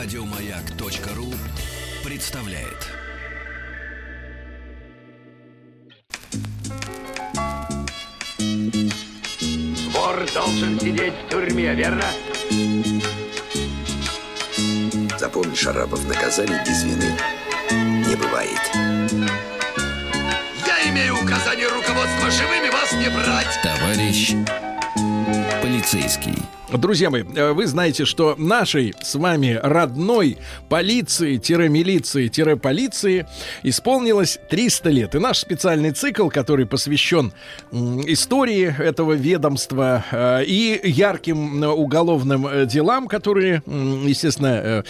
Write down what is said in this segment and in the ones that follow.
Радиомаяк.ру представляет. Вор должен сидеть в тюрьме, верно? Запомни, Шарапов, наказание без вины не бывает. Я имею указание руководства живыми вас не брать. Товарищ полицейский. Друзья мои, э, вы знаете, что нашей с вами родной полиции-милиции-полиции исполнилось 300 лет. И наш специальный цикл, который посвящен истории этого ведомства э, и ярким э, уголовным делам, которые, естественно,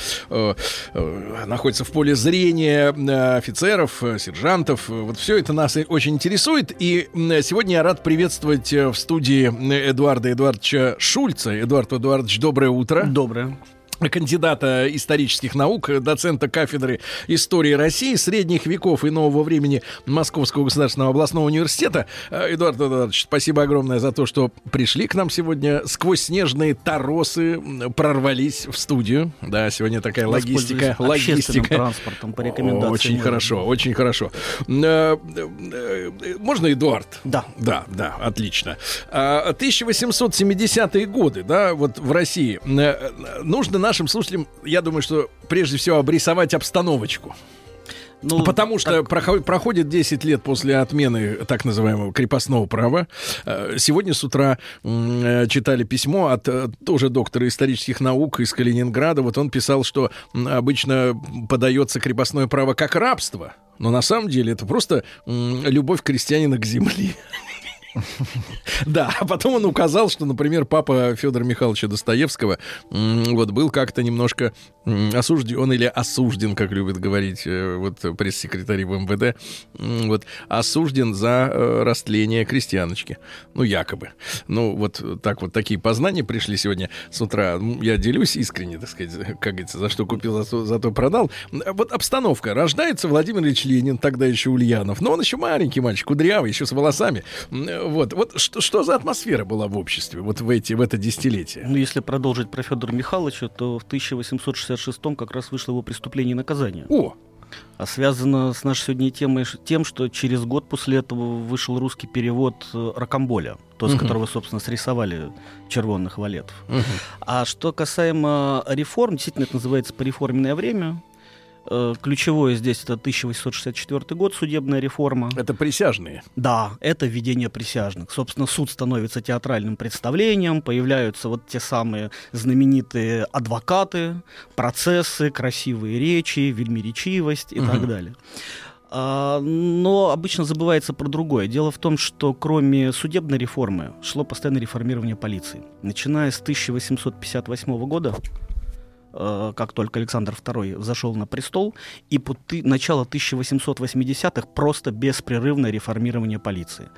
находятся в поле зрения офицеров, сержантов. Вот все это нас очень интересует. И сегодня я рад приветствовать в студии Эдуарда Эдуардовича Шульца, Эдуард Эдуардович, доброе утро. Доброе кандидата исторических наук, доцента кафедры истории России, средних веков и нового времени Московского государственного областного университета. Э, Эдуард Эдуардович, спасибо огромное за то, что пришли к нам сегодня. Сквозь снежные торосы прорвались в студию. Да, сегодня такая логистика. Логистика. транспортом по рекомендации. Очень хорошо, очень хорошо. Э, э, можно, Эдуард? Да. Да, да, отлично. 1870-е годы, да, вот в России. Нужно нашим слушателям, я думаю, что прежде всего обрисовать обстановочку. Ну, Потому что так... проходит 10 лет после отмены так называемого крепостного права. Э, сегодня с утра э, читали письмо от э, тоже доктора исторических наук из Калининграда. Вот он писал, что обычно подается крепостное право как рабство. Но на самом деле это просто любовь крестьянина к земле. Да, а потом он указал, что, например, папа Федора Михайловича Достоевского вот был как-то немножко осужден или осужден, как любят говорить э, вот пресс-секретарь в МВД, вот осужден за э, растление крестьяночки. Ну, якобы. Ну, вот так вот такие познания пришли сегодня с утра. Я делюсь искренне, так сказать, как говорится, за что купил, за то, за то продал. Вот обстановка. Рождается Владимир Ильич Ленин, тогда еще Ульянов. Но он еще маленький мальчик, кудрявый, еще с волосами. Вот, вот что, что за атмосфера была в обществе вот в, эти, в это десятилетие? Ну, если продолжить про Федора Михайловича, то в 1866 как раз вышло его «Преступление и наказание». О! А связано с нашей сегодня темой тем, что через год после этого вышел русский перевод э, Ракамболя, тот, с которого, собственно, срисовали червонных валетов. Uh-huh. А что касаемо реформ, действительно, это называется «Пореформенное время», ключевое здесь это 1864 год, судебная реформа. Это присяжные? Да, это введение присяжных. Собственно, суд становится театральным представлением, появляются вот те самые знаменитые адвокаты, процессы, красивые речи, вельмиречивость и угу. так далее. А, но обычно забывается про другое. Дело в том, что кроме судебной реформы шло постоянное реформирование полиции. Начиная с 1858 года Э, как только Александр II зашел на престол, и по ты, начало 1880-х просто беспрерывное реформирование полиции.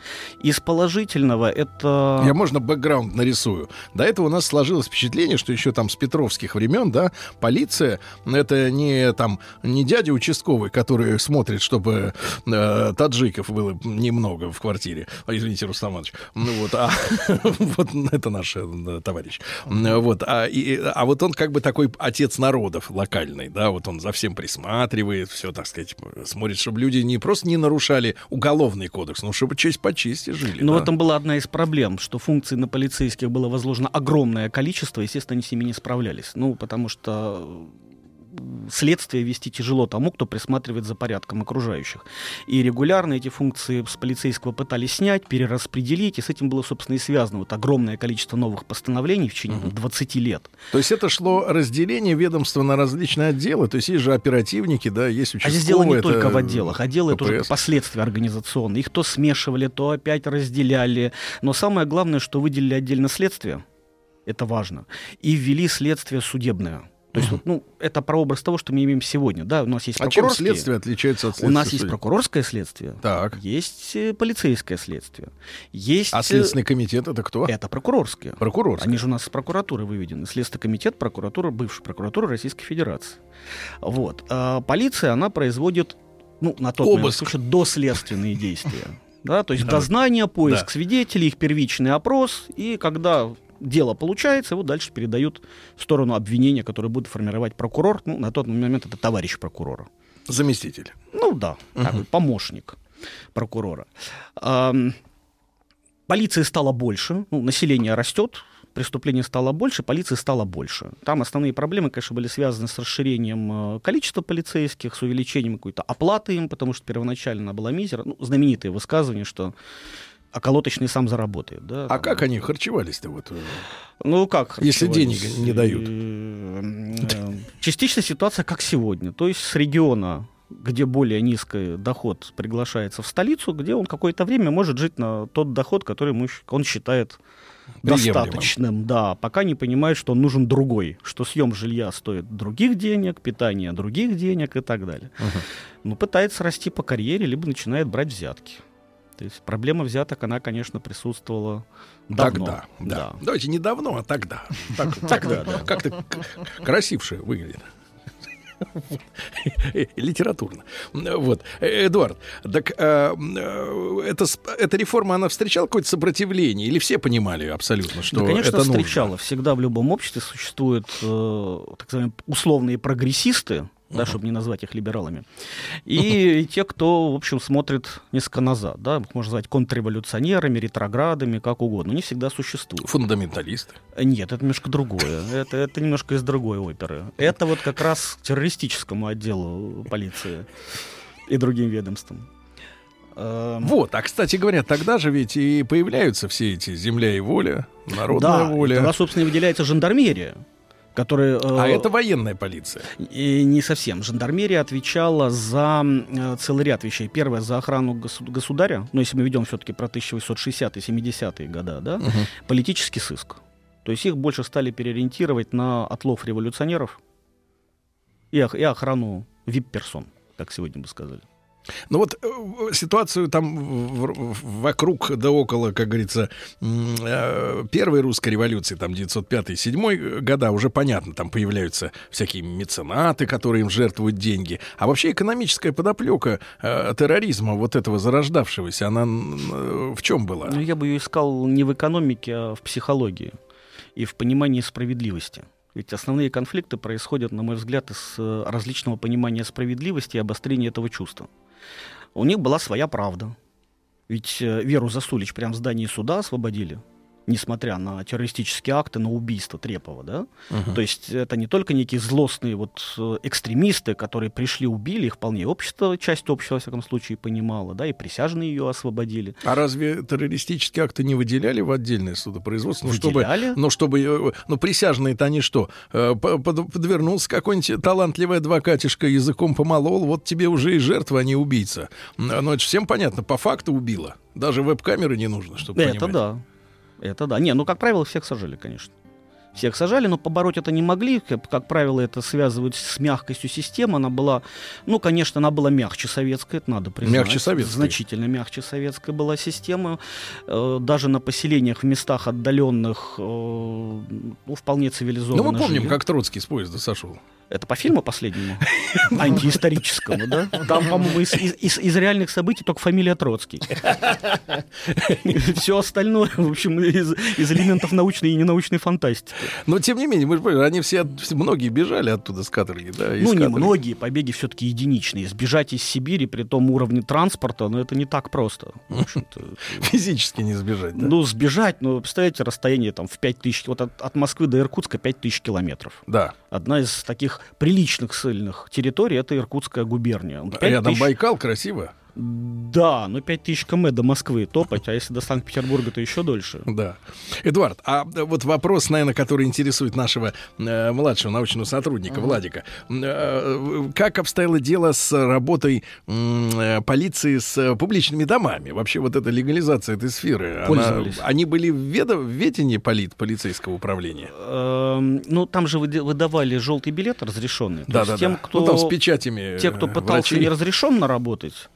Из положительного это... Я можно бэкграунд нарисую. До этого у нас сложилось впечатление, что еще там с петровских времен, да, полиция это не там не дядя участковый, который смотрит, чтобы э, таджиков было немного в квартире. А, извините, Рустам Иванович. Ну вот, а вот это наш э, товарищ. Вот, а, а вот он как бы такой отец народов локальный, да, вот он за всем присматривает, все, так сказать, смотрит, чтобы люди не просто не нарушали уголовный кодекс, но чтобы честь по чести жили. Но да. в этом была одна из проблем, что функций на полицейских было возложено огромное количество, естественно, они с ними не справлялись. Ну, потому что следствие вести тяжело тому, кто присматривает за порядком окружающих. И регулярно эти функции с полицейского пытались снять, перераспределить, и с этим было, собственно, и связано вот огромное количество новых постановлений в течение угу. 20 лет. То есть это шло разделение ведомства на различные отделы, то есть есть же оперативники, да, есть участковые. А здесь дело не только в отделах, отделы ППС. это уже последствия организационные. Их то смешивали, то опять разделяли. Но самое главное, что выделили отдельно следствие, это важно, и ввели следствие судебное. То есть, вот, ну, это прообраз того, что мы имеем сегодня. Да, у нас есть а чем следствие отличается от следствия? У нас есть прокурорское следствие, так. есть э, полицейское следствие, есть... А Следственный комитет это кто? Это прокурорское. Прокурорское. Они же у нас с прокуратуры выведены. Следственный комитет, прокуратура, бывшая прокуратура Российской Федерации. Вот. А полиция, она производит, ну, на тот Обыск. момент, доследственные действия. Да, то есть дознание, поиск да. свидетелей, их первичный опрос, и когда дело получается, его дальше передают в сторону обвинения, которое будет формировать прокурор. Ну, на тот момент это товарищ прокурора. Заместитель. Ну да, угу. бы помощник прокурора. Эм, полиции стало больше, ну, население растет, преступлений стало больше, полиции стало больше. Там основные проблемы, конечно, были связаны с расширением э, количества полицейских, с увеличением какой-то оплаты им, потому что первоначально она была мизера. Ну, знаменитые высказывания, что околоточный сам заработает. Да, а там. как они харчевались-то? Вот? Э, ну, как Если денег не дают? Э, частично ситуация как сегодня. То есть с региона где более низкий доход приглашается в столицу, где он какое-то время может жить на тот доход, который он считает достаточным, да, пока не понимает, что он нужен другой, что съем жилья стоит других денег, питание других денег и так далее. Uh-huh. Ну, пытается расти по карьере, либо начинает брать взятки. То есть проблема взяток, она, конечно, присутствовала давно. Тогда, да. да. Давайте не давно, а тогда. Тогда, да. Как-то красивше выглядит. Литературно. Вот. Эдуард, так э, э, это, эта реформа, она встречала какое-то сопротивление? Или все понимали абсолютно, что да, конечно, это встречала. Нужно? Всегда в любом обществе существуют э, так называемые условные прогрессисты, да, чтобы не назвать их либералами. И, и те, кто, в общем, смотрит несколько назад, да, их можно назвать контрреволюционерами, ретроградами, как угодно, они всегда существуют. Фундаменталисты? Нет, это немножко другое. Это, это немножко из другой оперы. Это вот как раз террористическому отделу полиции и другим ведомствам. Эм. Вот, а кстати говоря, тогда же ведь и появляются все эти земля и воля, народная да, воля. Тогда, собственно, и выделяется жандармерия которые... А э, это военная полиция? И не совсем. Жандармерия отвечала за э, целый ряд вещей. Первое, за охрану госу- государя, ну, если мы ведем все-таки про 1860-е, 70-е годы, да, угу. политический сыск. То есть их больше стали переориентировать на отлов революционеров и, и охрану вип-персон, как сегодня бы сказали. Ну вот э, ситуацию там вокруг да около, как говорится, э, первой русской революции, там 905-7 года, уже понятно, там появляются всякие меценаты, которые им жертвуют деньги. А вообще экономическая подоплека э, терроризма, вот этого зарождавшегося, она в чем была? Ну, я бы ее искал не в экономике, а в психологии и в понимании справедливости. Ведь основные конфликты происходят, на мой взгляд, из различного понимания справедливости и обострения этого чувства. У них была своя правда. Ведь э, Веру Засулич прямо в здании суда освободили несмотря на террористические акты, на убийство Трепова, да? Угу. То есть это не только некие злостные вот э, экстремисты, которые пришли, убили, их вполне общество, часть общества, во всяком случае, понимала, да, и присяжные ее освободили. А разве террористические акты не выделяли в отдельное судопроизводство? Ну, выделяли. Чтобы, ну, чтобы, э, ну, присяжные-то они что? Э, подвернулся какой-нибудь талантливый адвокатишка, языком помолол, вот тебе уже и жертва, а не убийца. Но это же всем понятно, по факту убила. Даже веб-камеры не нужно, чтобы Это понимать. да. Это да. Не, ну, как правило, всех сажали, конечно. Всех сажали, но побороть это не могли. Как, как правило, это связывают с мягкостью системы. Она была, ну, конечно, она была мягче советская, это надо признать. Мягче советская. Значительно мягче советская была система. Э, даже на поселениях в местах отдаленных, э, ну, вполне цивилизованно Ну, мы помним, жили. как Троцкий с поезда сошел. Это по фильму последнему? Антиисторическому, да? Там, по-моему, из, из, из реальных событий только фамилия Троцкий. Все остальное, в общем, из, из элементов научной и ненаучной фантастики. Но, тем не менее, мы же они все, многие бежали оттуда с каторги, да? Ну, не многие, побеги все-таки единичные. Сбежать из Сибири при том уровне транспорта, ну, это не так просто. Физически не сбежать, да? Ну, сбежать, ну, представляете, расстояние там в 5000, вот от, от Москвы до Иркутска 5000 километров. Да. Одна из таких приличных сильных территорий это Иркутская губерния. Рядом тысяч... Байкал красиво. Да, ну 5000 км до Москвы топать, а если до Санкт-Петербурга, то еще дольше. Да. Эдуард, а вот вопрос, наверное, который интересует нашего э, младшего научного сотрудника uh-huh. Владика. Э, как обстояло дело с работой э, полиции с публичными домами? Вообще вот эта легализация этой сферы, она, они были в, ведо, в ведении полит, полицейского управления? Эм, ну, там же выдавали желтый билет разрешенный. Да, да, тем. Кто, ну, там с печатями Те, кто пытался врачей. неразрешенно работать,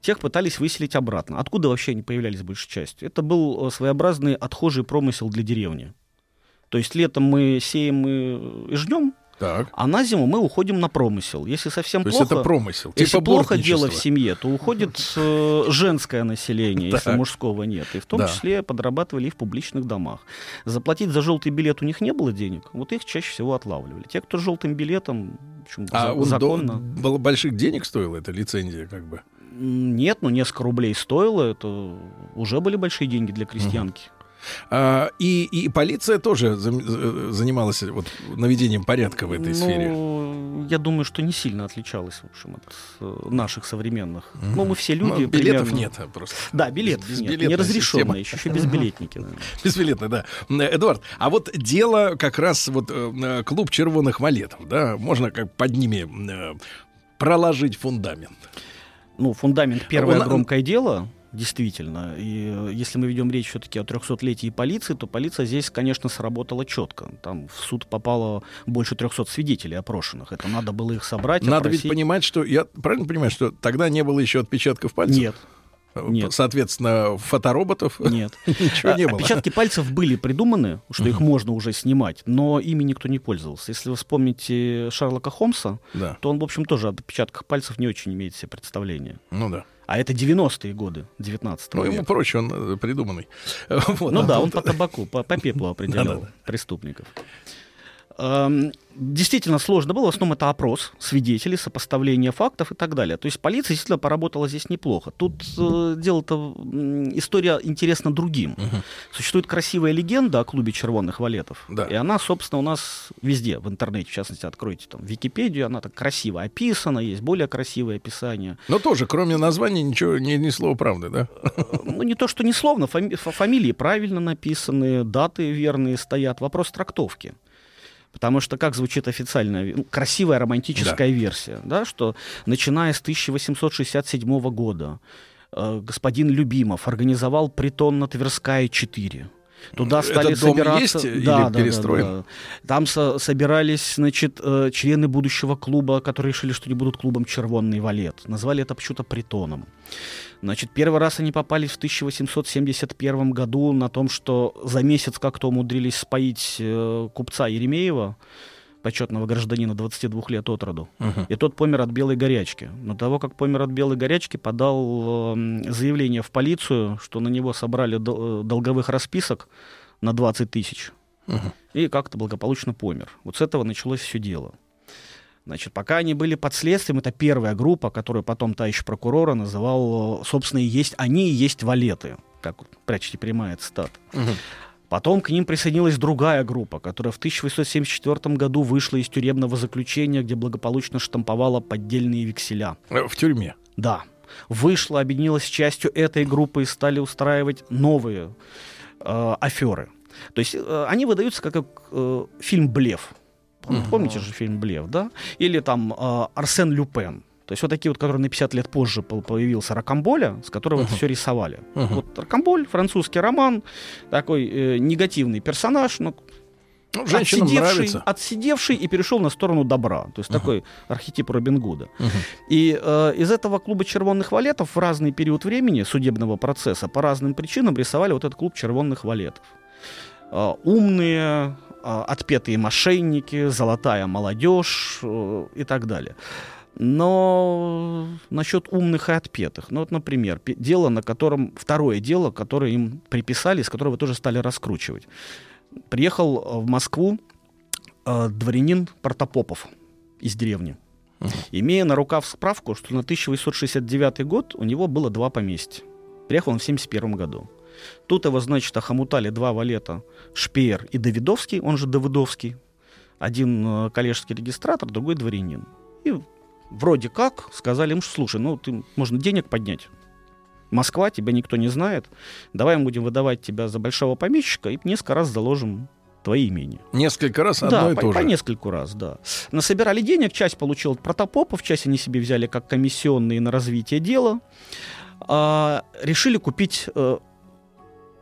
тех пытались выселить обратно. Откуда вообще они появлялись большей частью? Это был э, своеобразный отхожий промысел для деревни. То есть летом мы сеем и жнем, Так. А на зиму мы уходим на промысел. Если совсем То плохо... есть это промысел. Если типа плохо дело в семье, то уходит э, женское население, если мужского нет. И в том Да. числе подрабатывали и в публичных домах. Заплатить за желтый билет у них не было денег, вот их чаще всего отлавливали. Те, кто с желтым билетом, общем, А за- он до- законно. было больших денег стоила эта лицензия, как бы. Нет, ну несколько рублей стоило, это уже были большие деньги для крестьянки. А, и, и полиция тоже э, занималась вот, наведением порядка в этой сфере. Ну, я думаю, что не сильно отличалась, в общем, от э, наших современных. Ну, мы все Ну, люди. билетов примерно- нет просто. Да, билетов нет. Безбилетная Неразрешенные, еще, еще безбилетники. Безбилетно, да. Э, Эдуард, а вот дело как раз вот э, клуб червоных валетов, да, можно как под ними э, проложить фундамент. Ну, фундамент первое Он- громкое дело, действительно. И э, если мы ведем речь все-таки о 300-летии полиции, то полиция здесь, конечно, сработала четко. Там в суд попало больше 300 свидетелей опрошенных. Это надо было их собрать, Надо опросить. ведь понимать, что я правильно понимаю, что тогда не было еще отпечатков пальцев. Нет, нет. Соответственно, фотороботов нет. ничего не было. Отпечатки пальцев были придуманы, что их можно уже снимать, но ими никто не пользовался. Если вы вспомните Шерлока Холмса, Да, то он, в общем, тоже об отпечатках пальцев не очень имеет себе представления. ну да. А это 90-е годы 19 Ну, ему проще, он э, придуманный. Вот, Ну а да, тут- он по табаку, по, по пеплу определял преступников. Эм, Действительно сложно было, в основном это опрос свидетелей, сопоставление фактов и так далее. То есть полиция действительно поработала здесь неплохо. Тут э, дело-то, история интересна другим. Существует красивая легенда о клубе червонных валетов. Да. И она, собственно, у нас везде, в интернете, в частности, откройте там Википедию, она так красиво описана, есть более красивые описания. Но тоже, кроме названия, ничего, ни, ни слова правды, да? Ну, не то, что не словно, фами- фа- фамилии правильно написаны, даты верные стоят. Вопрос трактовки. Потому что как звучит официальная, ну, красивая романтическая версия, да, что начиная с 1867 года э, господин Любимов организовал притон на Тверская 4. Туда Этот стали дом собираться... есть или перестроен? Там со- собирались, значит, э, члены будущего клуба, которые решили, что они будут клубом «Червонный валет». Назвали это почему-то притоном. Значит, первый раз они попались в 1871 году на том, что за месяц как-то умудрились споить э, купца Еремеева, почетного гражданина 22 лет от роду. И тот помер от белой горячки. Но того, как помер от белой горячки, подал эм, заявление в полицию, что на него собрали дол- э, долговых расписок на 20 тысяч. И как-то благополучно помер. Вот с этого началось все дело. Значит, пока они были под следствием, это первая группа, которую потом товарищ прокурора называл, собственно, и есть они и есть валеты, как прячете прямая цитата. Потом к ним присоединилась другая группа, которая в 1874 году вышла из тюремного заключения, где благополучно штамповала поддельные векселя. Э, В тюрьме. Да. Вышла, объединилась с частью этой группы и стали устраивать новые э, аферы. То есть э, они выдаются как, э, фильм «Блеф». Пом- Помните же фильм «Блеф», да? Или там э, «Арсен Люпен». То есть вот такие вот, которые на 50 лет позже по- появился Рокамболя, с которого это все рисовали. Вот Рокамболь, французский роман, такой э, негативный персонаж, но Ну, женщинам отсидевший, нравится. отсидевший и перешел на сторону добра. То есть такой архетип Робин Гуда. И э, из этого клуба червонных валетов в разный период времени судебного процесса по разным причинам рисовали вот этот клуб червонных валетов. Э, умные, отпетые мошенники, золотая молодежь э, и так далее. Но насчет умных и отпетых. Ну вот, например, дело, на котором второе дело, которое им приписали, с которого тоже стали раскручивать. Приехал э, в Москву э, дворянин Протопопов из деревни, имея на рукав справку, что на 1869 год у него было два поместья. Приехал он в 71 году. Тут его, значит, охомутали два валета Шпеер и Давидовский, он же Давыдовский. Один э, коллежский регистратор, другой дворянин. И вроде как сказали им, что слушай, ну ты можно денег поднять. Москва, тебя никто не знает. Давай мы будем выдавать тебя за большого помещика и несколько раз заложим твои имения. Несколько раз одно да, и по, то по же. нескольку раз, да. Насобирали денег, часть получил от Протопопов, часть они себе взяли как комиссионные на развитие дела. А, решили купить э,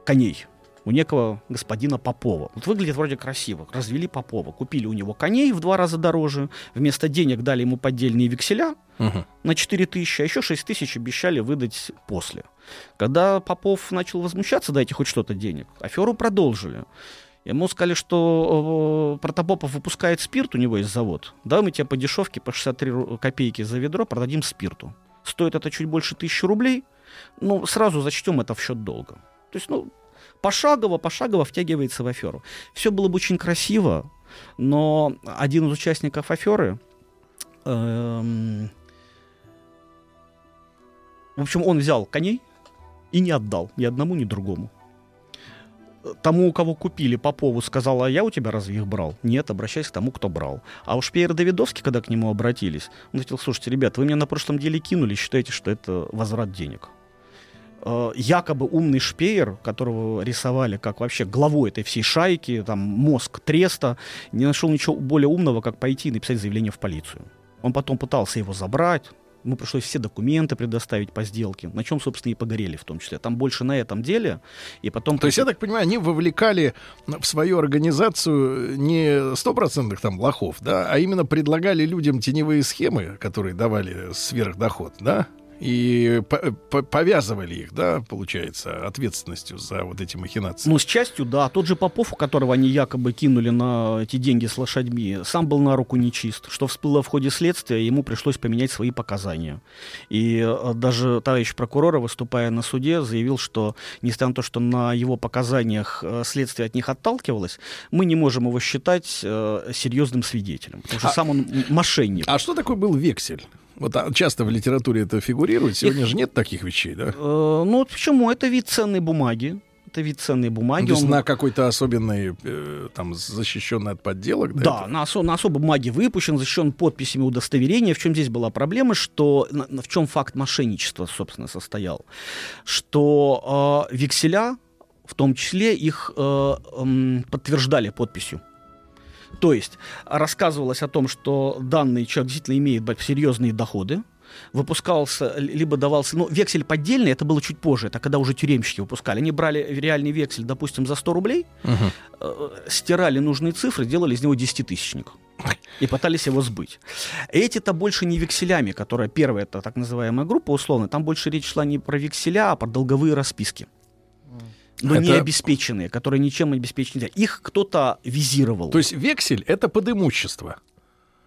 коней у некого господина Попова. Вот выглядит вроде красиво. Развели Попова, купили у него коней в два раза дороже, вместо денег дали ему поддельные векселя Мгм. на 4 тысячи, а еще 6 тысяч обещали выдать после. Когда Попов начал возмущаться, дайте хоть что-то денег, аферу продолжили. Ему сказали, что э, Протопопов выпускает спирт, у него есть завод. Да, мы тебе по дешевке, по 63 копейки за ведро продадим спирту. Стоит это чуть больше тысячи рублей, ну, сразу зачтем это в счет долга. То есть, ну, пошагово, пошагово втягивается в аферу. Все было бы очень красиво, но один из участников аферы, эм, в общем, он взял коней и не отдал ни одному, ни другому тому, у кого купили Попову, сказала, а я у тебя разве их брал? Нет, обращайся к тому, кто брал. А уж Пьер Давидовский, когда к нему обратились, он сказал, слушайте, ребята, вы меня на прошлом деле кинули, считаете, что это возврат денег. Э, якобы умный шпеер, которого рисовали как вообще главой этой всей шайки, там мозг треста, не нашел ничего более умного, как пойти и написать заявление в полицию. Он потом пытался его забрать, ему пришлось все документы предоставить по сделке, на чем, собственно, и погорели в том числе. Там больше на этом деле, и потом... То есть, я так понимаю, они вовлекали в свою организацию не стопроцентных там лохов, да, а именно предлагали людям теневые схемы, которые давали сверхдоход, да? И повязывали их, да, получается, ответственностью за вот эти махинации. Ну, с частью, да. Тот же Попов, у которого они якобы кинули на эти деньги с лошадьми, сам был на руку нечист. Что всплыло в ходе следствия, ему пришлось поменять свои показания. И э, даже товарищ прокурора, выступая на суде, заявил, что несмотря на то, что на его показаниях э, следствие от них отталкивалось, мы не можем его считать э, серьезным свидетелем. Потому что а, сам он мошенник. А что такое был вексель? Вот а, часто в литературе это фигурирует. Сегодня Их... же нет таких вещей, да? Э, ну, почему? Это вид ценной бумаги. Это вид ценной бумаги. Ну, то есть он... на какой-то особенной, э, там, защищенный от подделок? Да, да на, осо- на особой бумаге выпущен, защищен подписями удостоверения. В чем здесь была проблема, что на, в чем факт мошенничества, собственно, состоял? Что э, векселя, в том числе, их э, э, подтверждали подписью. То есть рассказывалось о том, что данный человек действительно имеет серьезные доходы, выпускался, либо давался, ну, вексель поддельный, это было чуть позже, это когда уже тюремщики выпускали. Они брали реальный вексель, допустим, за 100 рублей, uh-huh. э, стирали нужные цифры, делали из него десятитысячник и пытались его сбыть. Эти-то больше не векселями, которая первая, это так называемая группа условно, там больше речь шла не про векселя, а про долговые расписки но это... не обеспеченные, которые ничем обеспечены нельзя. Их кто-то визировал. То есть вексель это под имущество?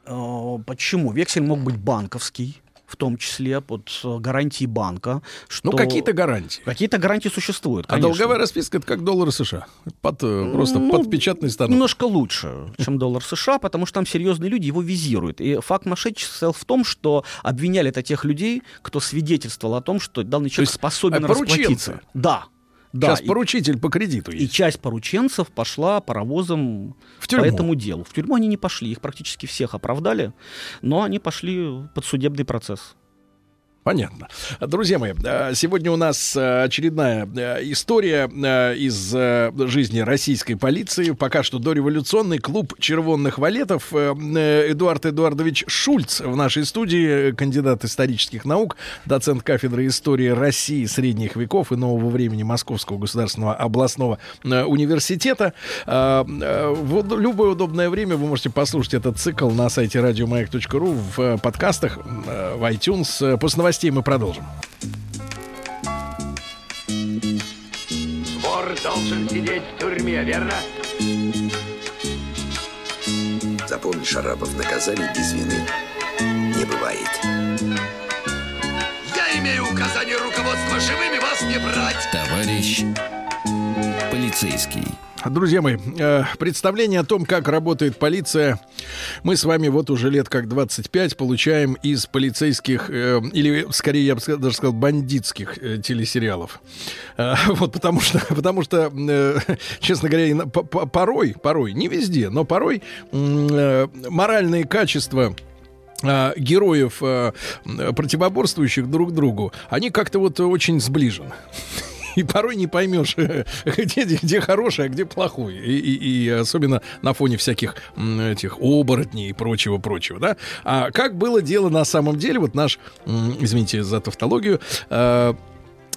Э, почему? Вексель мог быть банковский в том числе под э, гарантией банка. Что... Ну, какие-то гарантии. Какие-то гарантии существуют, конечно. А долговая расписка — это как доллар США. Под, э, просто ну, под печатный станок. Немножко лучше, чем доллар США, потому что там серьезные люди его визируют. И факт мошенничества в том, что обвиняли это тех людей, кто свидетельствовал о том, что данный человек способен расплатиться. Да, да, Сейчас и, поручитель по кредиту есть. И часть порученцев пошла паровозом в тюрьму. по этому делу. В тюрьму они не пошли, их практически всех оправдали, но они пошли под судебный процесс. Понятно. Друзья мои, э, сегодня у нас э, очередная э, история из жизни российской полиции. Пока что дореволюционный клуб червонных валетов. Эдуард Эдуардович Шульц в нашей студии, кандидат исторических наук, доцент кафедры истории России средних веков и нового времени Московского государственного областного университета. В любое удобное время вы можете послушать этот цикл на сайте радиомаяк.ру в подкастах, в iTunes. После новостей мы продолжим. Вор должен сидеть в тюрьме, верно? Запомни, Шарапов, наказаний без вины не бывает. Я имею указание руководства живыми вас не брать. Товарищ полицейский. Друзья мои, э, представление о том, как работает полиция, мы с вами вот уже лет как 25 получаем из полицейских, э, или скорее я бы даже сказал, бандитских э, телесериалов. Вот потому что, потому что, честно говоря, порой, порой, не везде, но порой моральные качества героев, противоборствующих друг другу, они как-то вот очень сближены. и порой не поймешь, где, где хороший, а где плохой. И, и, и особенно на фоне всяких этих оборотней и прочего-прочего, да. А как было дело на самом деле, вот наш, извините за тавтологию, Э,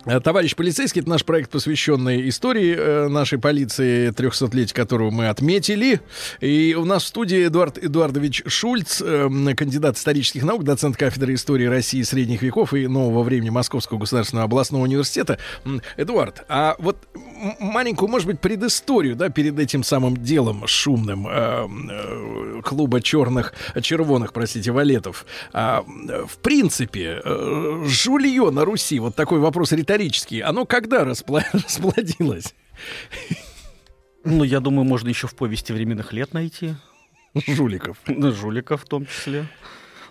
товарищ полицейский, это наш проект, посвященный истории э, нашей полиции, 300-летие которого мы отметили. И у нас в студии Эдуард Эдуардович Шульц, э, кандидат исторических наук, доцент кафедры истории России средних веков и нового времени Московского государственного областного университета. Эдуард, а вот маленькую, может быть, предысторию, да, перед этим самым делом шумным э, э, клуба черных, червоных, простите, валетов. А, в принципе, э, жулье на Руси, вот такой вопрос риторический исторический, оно когда распла- расплодилось? Ну, я думаю, можно еще в повести временных лет найти. Жуликов. Жуликов в том числе.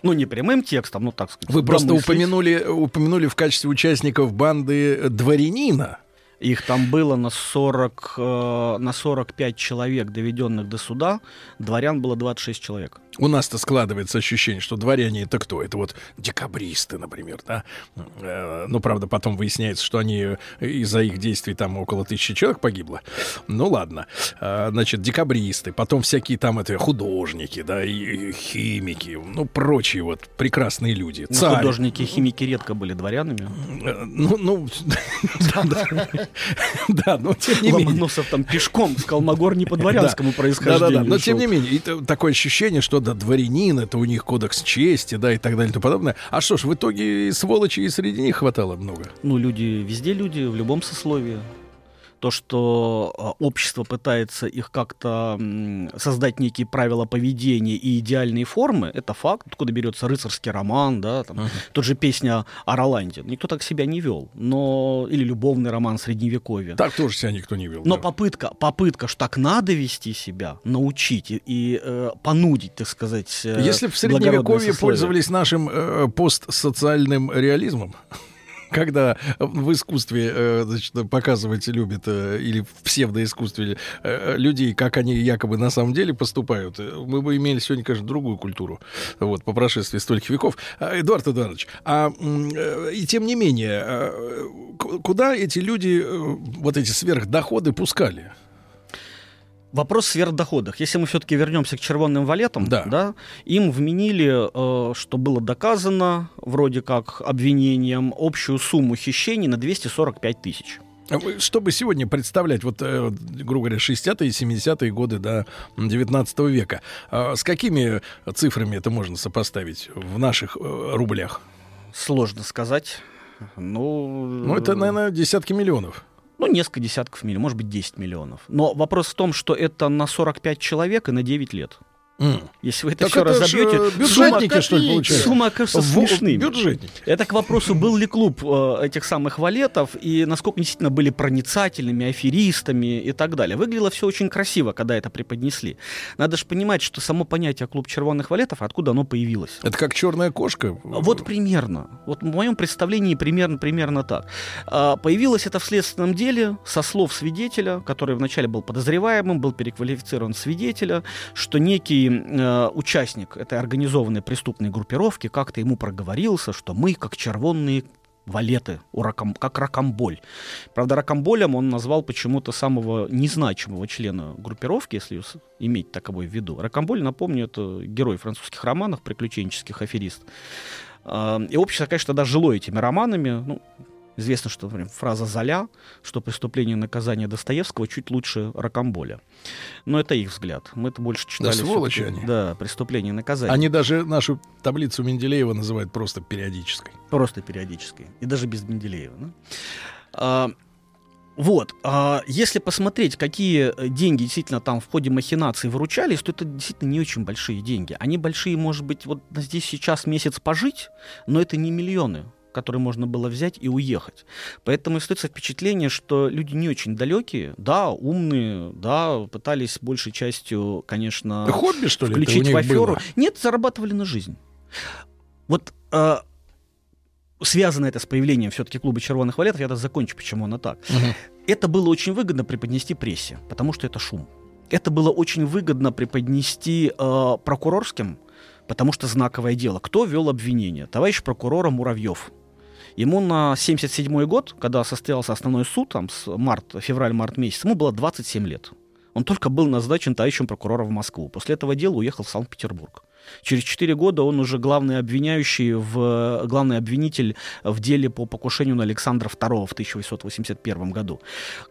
Ну, не прямым текстом, ну так сказать. Вы просто упомянули, упомянули в качестве участников банды дворянина. Их там было на, 40, э, на 45 человек, доведенных до суда. Дворян было 26 человек у нас-то складывается ощущение, что дворяне это кто? Это вот декабристы, например, да? Э, ну, правда, потом выясняется, что они э, из-за их действий там около тысячи человек погибло. Ну, ладно. Э, значит, декабристы, потом всякие там это художники, да, и химики, ну, прочие вот прекрасные люди. Ну, Царь. Художники и химики редко были дворянами. Ну, ну, да, но тем не менее. Ломоносов там пешком с Колмогор не по дворянскому происхождению. Да-да-да, но тем не менее, такое ощущение, что да, дворянин, это у них кодекс чести, да, и так далее и тому подобное. А что ж, в итоге сволочи и среди них хватало много? Ну, люди, везде люди, в любом сословии то, что а, общество пытается их как-то создать некие правила поведения и идеальные формы, это факт. Откуда берется рыцарский роман, да, там, uh-huh. тот же песня о Роланде. Никто так себя не вел. Но... Или любовный роман Средневековья. Так тоже себя никто не вел. Но да. попытка, попытка, что так надо вести себя, научить и, и э, понудить, так сказать, э, Если в Средневековье пользовались нашим э, постсоциальным реализмом, когда в искусстве э, значит, показывать любят э, или в псевдоискусстве э, людей, как они якобы на самом деле поступают, мы бы имели сегодня, конечно, другую культуру вот, по прошествии стольких веков. А, Эдуард Эдуардович, а и тем не менее, куда эти люди, вот эти сверхдоходы пускали? Вопрос в сверхдоходах. Если мы все-таки вернемся к червонным валетам, да. Да, им вменили, э, что было доказано, вроде как обвинением, общую сумму хищений на 245 тысяч. А чтобы сегодня представлять, вот, э, грубо говоря, 60-е и 70-е годы до 19 века, а с какими цифрами это можно сопоставить в наших э, рублях? Сложно сказать. Ну, ну это, наверное, десятки миллионов ну, несколько десятков миллионов, может быть, 10 миллионов. Но вопрос в том, что это на 45 человек и на 9 лет. Mm. Если вы это так все это разобьете, бюджетники, сумма, что ли, получается? Сумма окажется смешными. Бюджетники. Это к вопросу, был ли клуб э, этих самых валетов, и насколько действительно были проницательными, аферистами и так далее. Выглядело все очень красиво, когда это преподнесли. Надо же понимать, что само понятие клуб червонных валетов, откуда оно появилось. Это как черная кошка? Вот примерно. Вот в моем представлении примерно, примерно так. А, появилось это в следственном деле со слов свидетеля, который вначале был подозреваемым, был переквалифицирован свидетеля, что некий э, участник этой организованной преступной группировки как-то ему проговорился, что мы, как червонные валеты, у раком, как ракомболь. Правда, ракомболем он назвал почему-то самого незначимого члена группировки, если иметь таковой в виду. Ракомболь, напомню, это герой французских романов, приключенческих аферист. Э, и общество, конечно, даже жило этими романами. Ну, Известно, что например, фраза «Золя», что преступление и наказание Достоевского чуть лучше Рокамболя. Но это их взгляд. Мы это больше читали. Да, сволочи они. Да, преступление и наказание. Они даже нашу таблицу Менделеева называют просто периодической. Просто периодической. И даже без Менделеева. Да? А, вот, а если посмотреть, какие деньги действительно там в ходе махинаций выручались, то это действительно не очень большие деньги. Они большие, может быть, вот здесь сейчас месяц пожить, но это не миллионы который можно было взять и уехать. Поэтому остается впечатление, что люди не очень далекие, да, умные, да, пытались большей частью, конечно, хобби что ли включить в аферу. Было? Нет, зарабатывали на жизнь. Вот э, связано это с появлением все-таки клуба червоных валетов, я это закончу, почему оно так. Угу. Это было очень выгодно преподнести прессе, потому что это шум. Это было очень выгодно преподнести э, прокурорским, потому что знаковое дело. Кто вел обвинение? Товарищ прокурора Муравьев. Ему на 77 год, когда состоялся основной суд, там, с март, февраль-март месяц, ему было 27 лет. Он только был назначен товарищем прокурора в Москву. После этого дела уехал в Санкт-Петербург. Через 4 года он уже главный обвиняющий, в, главный обвинитель в деле по покушению на Александра II в 1881 году.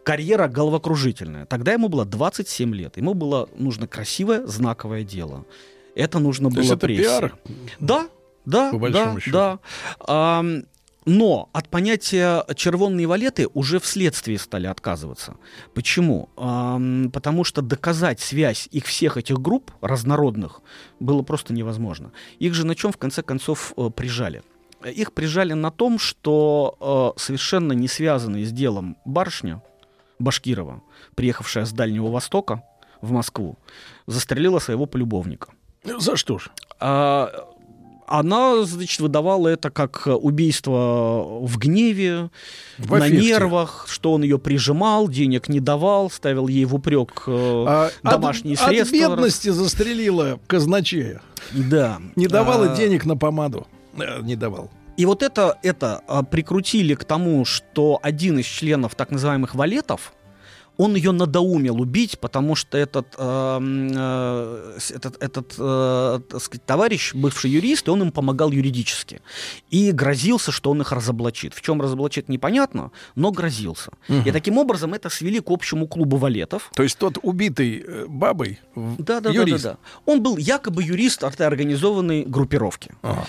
Карьера головокружительная. Тогда ему было 27 лет. Ему было нужно красивое, знаковое дело. Это нужно То было есть это прессе. пиар? Да, да, По большому да, счету. да. Ам, но от понятия червонные валеты уже вследствие стали отказываться. Почему? Потому что доказать связь их всех этих групп разнородных было просто невозможно. Их же на чем в конце концов э, прижали? Их прижали на том, что э, совершенно не связанные с делом барышня Башкирова, приехавшая с Дальнего Востока в Москву, застрелила своего полюбовника. За что ж? А, она, значит, выдавала это как убийство в гневе, В на нервах, что он ее прижимал, денег не давал, ставил ей в упрек э, А, домашние от, средства. От бедности застрелила казначея. Да. Не давала А, денег на помаду. Э, Не давал. И вот это, это а, прикрутили к тому, что один из членов так называемых валетов, он ее надоумил убить, потому что этот, э, э, этот, этот э, так сказать, товарищ, бывший юрист, и он им помогал юридически. И грозился, что он их разоблачит. В чем разоблачит, непонятно, но грозился. И таким образом это свели к общему клубу валетов. То есть тот убитый э, бабой Да, да, да, да, юрист. да. Он был якобы юрист организованной группировки. Ага.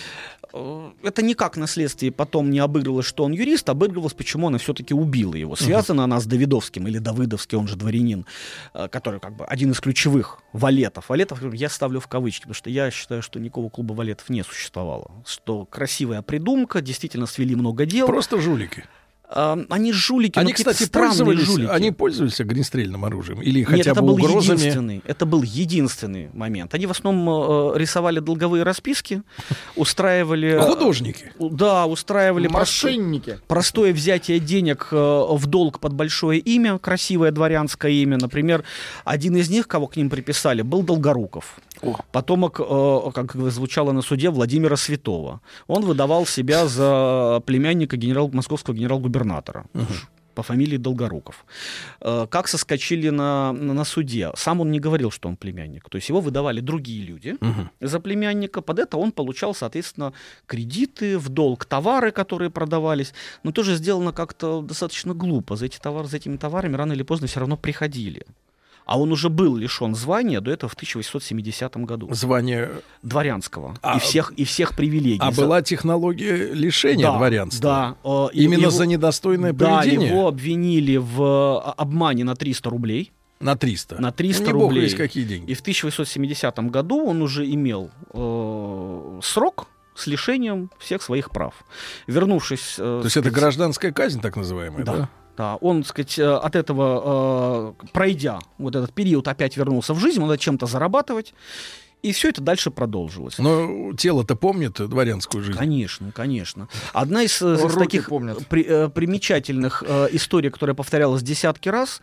Э, Это никак на следствии потом не обыгрывалось, что он юрист, обыгрывалось, почему она все-таки убила его. Связана она с Давидовским или Давыдовский, он же дворянин, э, который как бы один из ключевых валетов. Валетов я ставлю в кавычки, потому что я считаю, что никакого клуба валетов не существовало. Что красивая придумка, действительно свели много дел. Просто жулики. Они жулики, Они, какие-то кстати, пользовались, жулики. они пользовались огнестрельным оружием или Нет, хотя это бы был угрозами. единственный. Это был единственный момент. Они в основном э, рисовали долговые расписки, устраивали... Художники. У- Да, устраивали Мошенники. простое взятие денег э, в долг под большое имя, красивое дворянское имя. Например, один из них, кого к ним приписали, был Долгоруков. Потомок, э, как звучало на суде, Владимира Святого. Он выдавал себя за племянника генерал, московского генерал-губернатора. По фамилии Долгоруков. Э, Как соскочили на, на, суде? Сам он не говорил, что он племянник. То есть его выдавали другие люди за племянника. Под это он получал, соответственно, кредиты в долг, товары, которые продавались. Но тоже сделано как-то достаточно глупо. За, эти товары, за этими товарами рано или поздно все равно приходили. А он уже был лишен звания до этого в 1870 году. Звание. Дворянского. А- и, всех, и всех привилегий. А была технология лишения Да, дворянства. Да. э, Именно его- за недостойное Да, поведение его обвинили в э, обмане на 300 рублей. на 300. На 300 ну, не бог рублей. весть какие деньги. И в 1870 году он уже имел э, срок с лишением всех своих прав. Вернувшись... э, То есть это гражданская казнь, так называемая, да? Да. Да, он, так сказать, э, от этого, э, пройдя вот этот период, опять вернулся в жизнь, он надо чем-то зарабатывать, и все это дальше продолжилось. Но тело-то помнит дворянскую жизнь. Конечно, конечно. Одна из, э, из таких помнят. при- э, примечательных э, историй, которая повторялась десятки раз,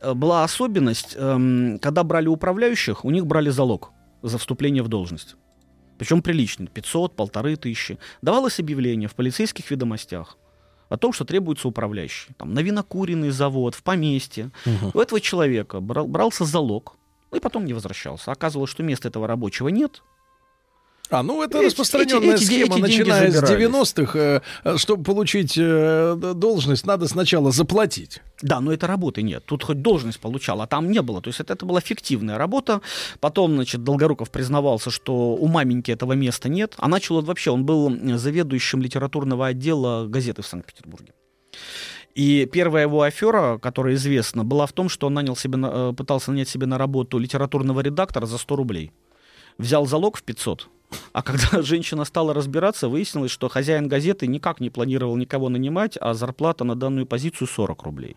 э, была особенность, эм, когда брали управляющих, у них брали залог за вступление в должность. Причем приличный, 500, полторы тысячи. Давалось объявление в полицейских ведомостях о том, что требуется управляющий. Там, на винокуренный завод, в поместье. У этого человека брал- брался залог, и потом не возвращался. Оказывалось, что места этого рабочего нет, А, ну это Эти- распространенная эти- эти схема, деньги начиная с забирались. 90-х. э, э, чтобы получить э, должность, надо сначала заплатить. Да, но это работы нет. Тут хоть должность получал, а там не было. То есть это, это была фиктивная работа. Потом, значит, Долгоруков признавался, что у маменьки этого места нет. А начал он вообще, он был заведующим литературного отдела газеты в Санкт-Петербурге. И первая его афера, которая известна, была в том, что он нанял себе, пытался нанять себе на работу литературного редактора за 100 рублей. Взял залог в 500. А когда женщина стала разбираться, выяснилось, что хозяин газеты никак не планировал никого нанимать, а зарплата на данную позицию 40 рублей.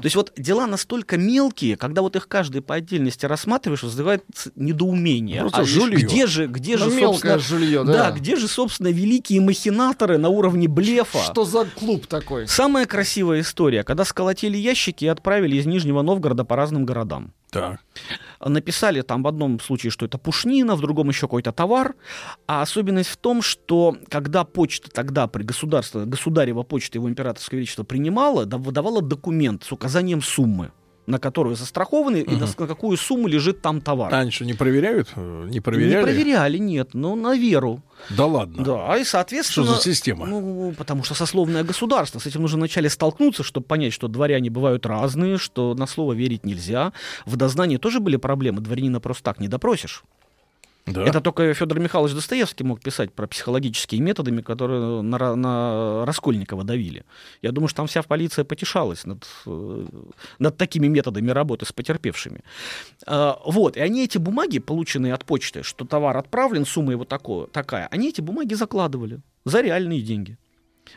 То есть вот дела настолько мелкие, когда вот их каждый по отдельности рассматриваешь, вызывает недоумение. Просто А жулье. где же, где же, Ну, мелкое собственно, жулье, да. да. где же, собственно, великие махинаторы на уровне блефа? Что за клуб такой? Самая красивая история, когда сколотили ящики и отправили из Нижнего Новгорода по разным городам. Так. Написали там в одном случае, что это пушнина, в другом еще какой-то товар. А особенность в том, что когда почта тогда при государстве, государева почта его императорское величество принимала, да, выдавала документ с указанием суммы. на которую застрахованы угу. и на, на какую сумму лежит там товар. Они что, не проверяют? Не проверяли? Не проверяли, нет, но на веру. Да ладно? Да, и соответственно... Что за система? Ну, потому что сословное государство. С этим нужно вначале столкнуться, чтобы понять, что дворяне бывают разные, что на слово верить нельзя. В дознании тоже были проблемы, дворянина просто так не допросишь. Да. Это только Федор Михайлович Достоевский мог писать про психологические методы, которые на, на Раскольникова давили. Я думаю, что там вся полиция потешалась над, э, над такими методами работы с потерпевшими. А, вот, и они эти бумаги, полученные от почты, что товар отправлен, сумма его такое, такая, они эти бумаги закладывали за реальные деньги.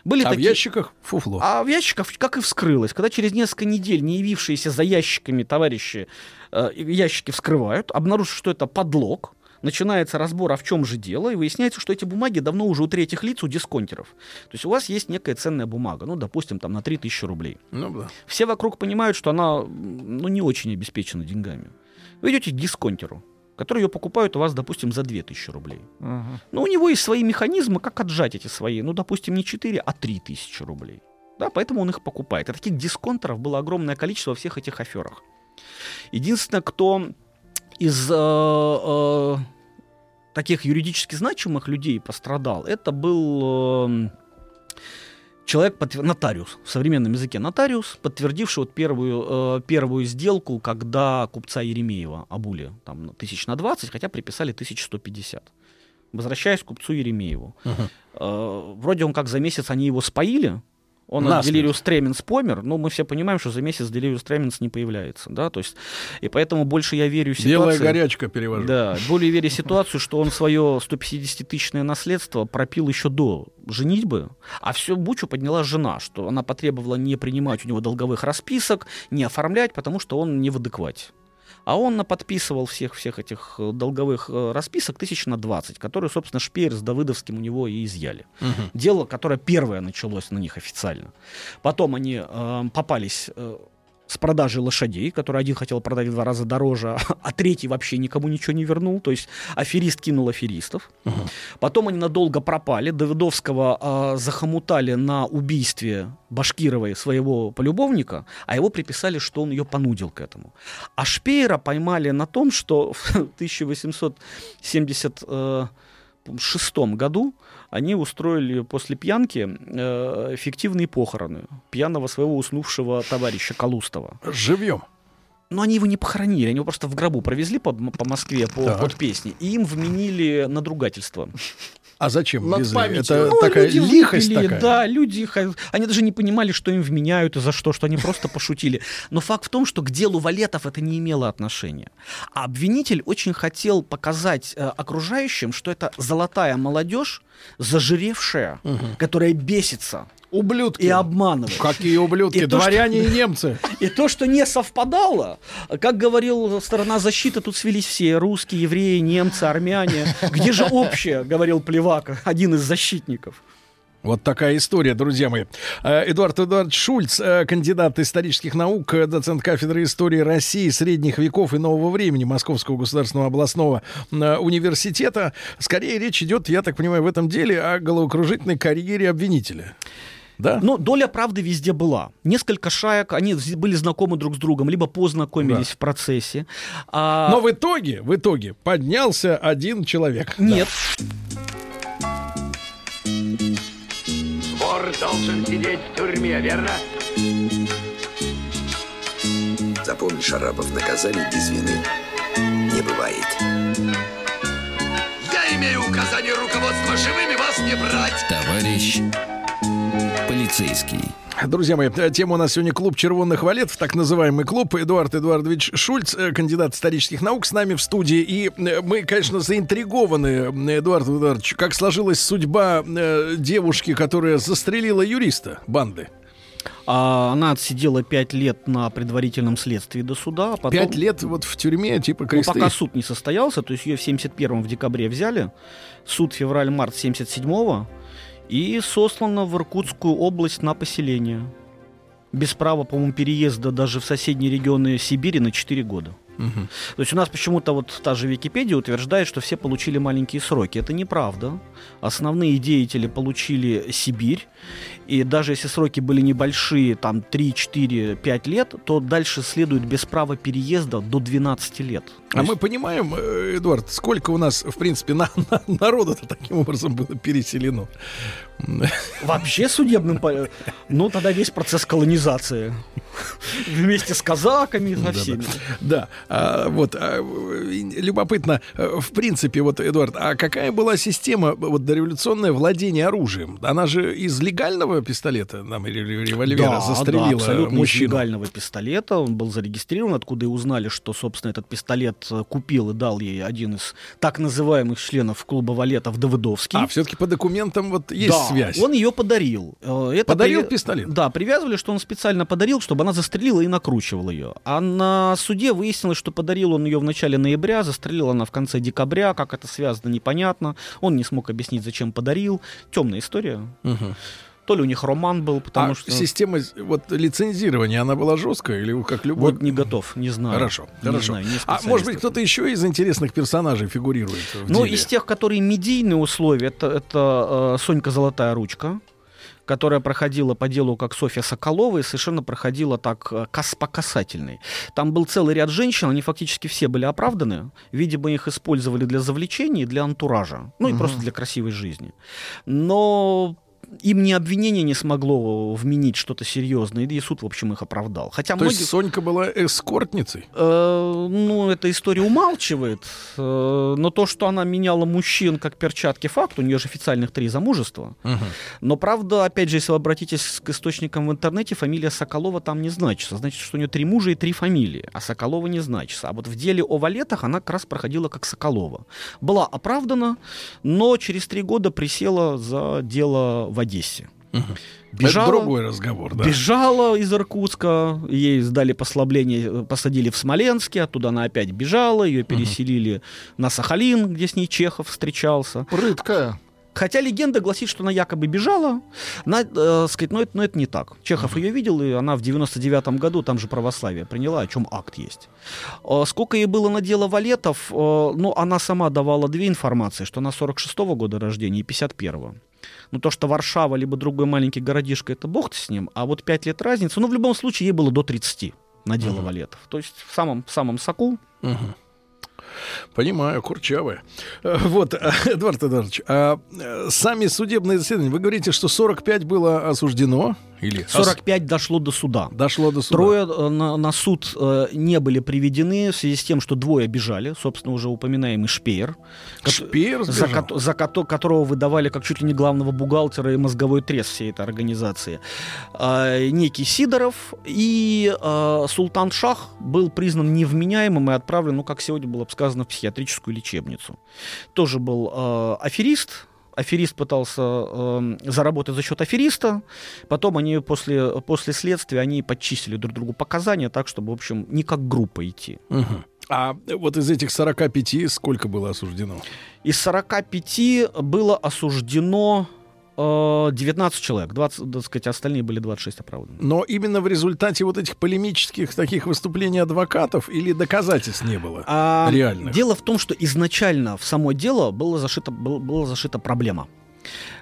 Были а такие... в ящиках фуфло. А в ящиках, как и вскрылось, когда через несколько недель не явившиеся за ящиками товарищи э, ящики вскрывают, обнаружат, что это подлог, начинается разбор, а в чем же дело, и выясняется, что эти бумаги давно уже у третьих лиц, у дисконтеров. То есть у вас есть некая ценная бумага, ну, допустим, там на 3000 рублей. Ну, да. Все вокруг понимают, что она, ну, не очень обеспечена деньгами. Вы идете к дисконтеру, который ее покупают у вас, допустим, за 2000 рублей. Uh-huh. Но у него есть свои механизмы, как отжать эти свои, ну, допустим, не 4, а 3000 рублей. Да, поэтому он их покупает. И таких дисконтеров было огромное количество во всех этих аферах. Единственное, кто из э, э, таких юридически значимых людей пострадал, это был э, человек, подтвер... нотариус, в современном языке нотариус, подтвердивший вот первую, э, первую сделку, когда купца Еремеева обули там, тысяч на 20, хотя приписали 1150. Возвращаясь к купцу Еремееву. Uh-huh. Э, вроде он как за месяц они его споили, он от Делириус Тременс помер, но мы все понимаем, что за месяц Делириус Тременс не появляется, да, то есть, и поэтому больше я верю ситуации... Белая горячка перевожу. Да, более верю ситуацию, что он свое 150-тысячное наследство пропил еще до женитьбы, а все бучу подняла жена, что она потребовала не принимать у него долговых расписок, не оформлять, потому что он не в адеквате. А он подписывал всех, всех этих э, долговых э, расписок тысяч на 20, которые, собственно, Шпеер с Давыдовским у него и изъяли. Угу. Дело, которое первое началось на них официально. Потом они э, попались... Э, с продажей лошадей, который один хотел продать в два раза дороже, а третий вообще никому ничего не вернул. То есть аферист кинул аферистов. Угу. Потом они надолго пропали. Давыдовского э, захомутали на убийстве Башкировой своего полюбовника, а его приписали, что он ее понудил к этому. А Шпеера поймали на том, что в 1876 году они устроили после пьянки э, фиктивные похороны пьяного своего уснувшего товарища Калустова. Живьем. Но они его не похоронили, они его просто в гробу провезли по, по Москве по, под песни, и им вменили надругательство. А зачем Над везли? Это ну, такая лихость выпили, такая? Да, люди, они даже не понимали, что им вменяют и за что, что они просто пошутили. Но факт в том, что к делу валетов это не имело отношения. А обвинитель очень хотел показать э, окружающим, что это золотая молодежь, зажиревшая, угу. которая бесится Ублюдки. И обманывают. Какие ублюдки? И Дворяне то, что, и немцы. И то, что не совпадало, как говорил сторона защиты, тут свелись все русские, евреи, немцы, армяне. Где же общее, говорил Плевак, один из защитников. Вот такая история, друзья мои. Э, Эдуард Эдуардович Шульц, э, кандидат исторических наук, э, доцент кафедры истории России, средних веков и нового времени Московского государственного областного университета. Скорее речь идет, я так понимаю, в этом деле о головокружительной карьере обвинителя. Да? Но доля правды везде была. Несколько шаек, они были знакомы друг с другом, либо познакомились да. в процессе. А... Но в итоге, в итоге поднялся один человек. Нет. Вор должен сидеть в тюрьме, верно? Запомни, Шарапов, наказание без вины не бывает. Я имею указание руководства живыми вас не брать. Товарищ полицейский. Друзья мои, тема у нас сегодня клуб червонных валетов, так называемый клуб. Эдуард Эдуардович Шульц, э, кандидат исторических наук, с нами в студии. И э, мы, конечно, заинтригованы, Эдуард Эдуардович, как сложилась судьба э, девушки, которая застрелила юриста банды. А она отсидела пять лет на предварительном следствии до суда. А потом... Пять лет вот в тюрьме, типа кресты. Ну, пока суд не состоялся, то есть ее в 71-м в декабре взяли. Суд февраль-март 77-го и сослана в Иркутскую область на поселение. Без права, по-моему, переезда даже в соседние регионы Сибири на 4 года. Угу. То есть у нас почему-то вот та же Википедия утверждает, что все получили маленькие сроки. Это неправда. Основные деятели получили Сибирь. И даже если сроки были небольшие, там 3, 4, 5 лет, то дальше следует без права переезда до 12 лет. А есть... мы понимаем, э, Эдуард, сколько у нас, в принципе, на, на, народу-то таким образом было переселено? Вообще судебным... Ну, тогда весь процесс колонизации. Вместе с казаками, со всеми. Да, а, вот, а, любопытно, э, в принципе, вот, Эдуард, а какая была система вот дореволюционное владение оружием? Она же из легального пистолета, нам револьвера застрелила абсолютно мужчину. из легального пистолета, он был зарегистрирован, откуда и узнали, что, собственно, этот пистолет э, купил и дал ей один из так называемых членов клуба валетов Давыдовский. А, все-таки по документам вот есть связь. он ее подарил. Э, это подарил при... пистолет? Да, привязывали, что он специально подарил, чтобы она застрелила и накручивала ее. А на суде выяснилось, что подарил он ее в начале ноября, застрелила она в конце декабря, как это связано, непонятно. Он не смог объяснить, зачем подарил. Темная история. Угу. То ли у них роман был, потому а что... система вот, лицензирования, она была жесткая или как любой... Вот не готов, не знаю. Хорошо, не хорошо. Знаю, не а может быть кто-то еще из интересных персонажей фигурирует в Ну, из тех, которые медийные условия, это, это э, Сонька Золотая Ручка, которая проходила по делу как Софья Соколова и совершенно проходила так э, кас по касательной. Там был целый ряд женщин, они фактически все были оправданы. Видимо, их использовали для завлечения и для антуража. Ну и угу. просто для красивой жизни. Но им ни обвинение не смогло вменить что-то серьезное, и суд, в общем, их оправдал. Хотя То многих... есть Сонька была эскортницей? Э, ну, эта история умалчивает. Э, но то, что она меняла мужчин как перчатки, факт. У нее же официальных три замужества. Угу. Но, правда, опять же, если вы обратитесь к источникам в интернете, фамилия Соколова там не значится. Значит, что у нее три мужа и три фамилии, а Соколова не значится. А вот в деле о валетах она как раз проходила как Соколова. Была оправдана, но через три года присела за дело в Одессе. Угу. Бежала, Это другой разговор, да. Бежала из Иркутска, ей сдали послабление, посадили в Смоленске, оттуда она опять бежала, ее переселили угу. на Сахалин, где с ней Чехов встречался. Прыткая. Хотя легенда гласит, что она якобы бежала, на, э, сказать, но это, но это не так. Чехов ее видел, и она в 99-м году, там же православие приняла, о чем акт есть. Э, сколько ей было на дело валетов, э, ну, она сама давала две информации, что она 46-го года рождения и 51-го. Ну, то, что Варшава, либо другой маленький городишко, это бог с ним. А вот 5 лет разницы, ну, в любом случае, ей было до 30 на дело uh-huh. валетов. То есть в самом, в самом соку. Uh-huh. Понимаю, курчавая. Э, вот, Эдуард Эдуардович, а э, сами судебные заседания, вы говорите, что 45 было осуждено? Или 45 дошло до суда. Дошло до суда. Трое э, на, на суд э, не были приведены в связи с тем, что двое бежали. Собственно, уже упоминаемый Шпеер. Шпеер за, ко- за ко- которого выдавали как чуть ли не главного бухгалтера и мозговой трес всей этой организации. Э, некий Сидоров и э, Султан Шах был признан невменяемым и отправлен, ну, как сегодня было сказано, в психиатрическую лечебницу. Тоже был э, аферист, аферист пытался э, заработать за счет афериста, потом они после, после следствия они подчистили друг другу показания так, чтобы, в общем, не как группа идти. Угу. А вот из этих 45 сколько было осуждено? Из 45 было осуждено 19 э, человек, 20, так сказать, остальные были 26 оправданы. Но именно в результате вот этих полемических таких выступлений адвокатов или доказательств не было а, реальных? Дело в том, что изначально в само дело было зашито, было, была зашита проблема.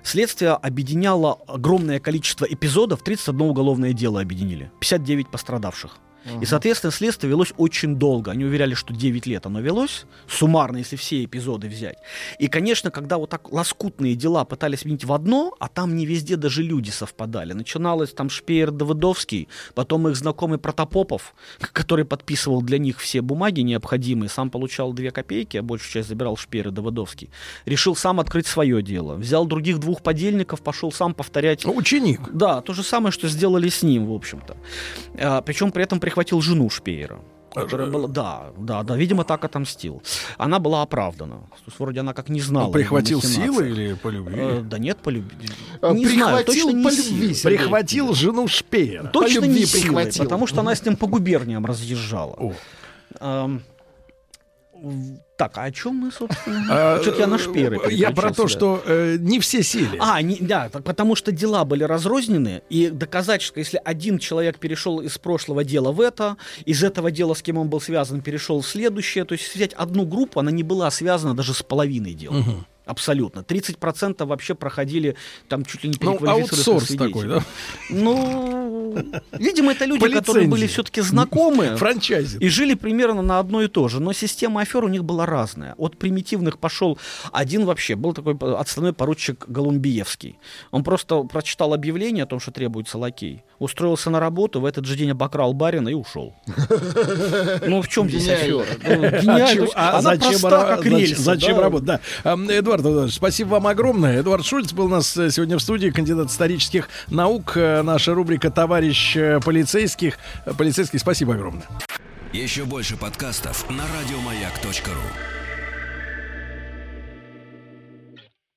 Следствие объединяло огромное количество эпизодов, 31 уголовное дело объединили, 59 пострадавших. И, соответственно, следствие велось очень долго. Они уверяли, что 9 лет оно велось, суммарно, если все эпизоды взять. И, конечно, когда вот так лоскутные дела пытались объединить в одно, а там не везде даже люди совпадали. Начиналось там Шпеер Давыдовский, потом их знакомый Протопопов, который подписывал для них все бумаги необходимые, сам получал 2 копейки, а большую часть забирал Шпеер Давыдовский. Решил сам открыть свое дело. Взял других двух подельников, пошел сам повторять. Ученик. Да, то же самое, что сделали с ним, в общем-то. А, причем при этом прихватил жену Шпеера. Которая была, да, да, да, видимо, так отомстил. Она была оправдана. То есть, вроде она как не знала. Он прихватил силы или по любви? Э, да нет, по любви. А, не прихватил знаю, точно не по любви. Силой. Прихватил жену Шпеера. Точно не силой, потому что она с ним по губерниям разъезжала. О. Эм, Так, а о чем мы, собственно? А, Что-то я на шперы Я про то, что э, не все сели. А, не, да, потому что дела были разрознены, и доказать, что если один человек перешел из прошлого дела в это, из этого дела, с кем он был связан, перешел в следующее, то есть взять одну группу, она не была связана даже с половиной дела. Угу. Абсолютно. 30% вообще проходили там чуть ли не Ну, аутсорс такой, да? Ну, видимо, это люди, которые были все-таки знакомы. Франчайзи. И жили примерно на одно и то же. Но система афер у них была разная. От примитивных пошел один вообще. Был такой отставной поручик Голумбиевский. Он просто прочитал объявление о том, что требуется лакей. Устроился на работу, в этот же день обокрал барина и ушел. Ну, в чем здесь афера? Гениально. А зачем Зачем работать? Да. Эдуард Эдуард спасибо вам огромное. Эдуард Шульц был у нас э, сегодня в студии, кандидат исторических наук. Э, наша рубрика «Товарищ э, полицейских». Полицейский, спасибо огромное. Еще больше подкастов на радиомаяк.ру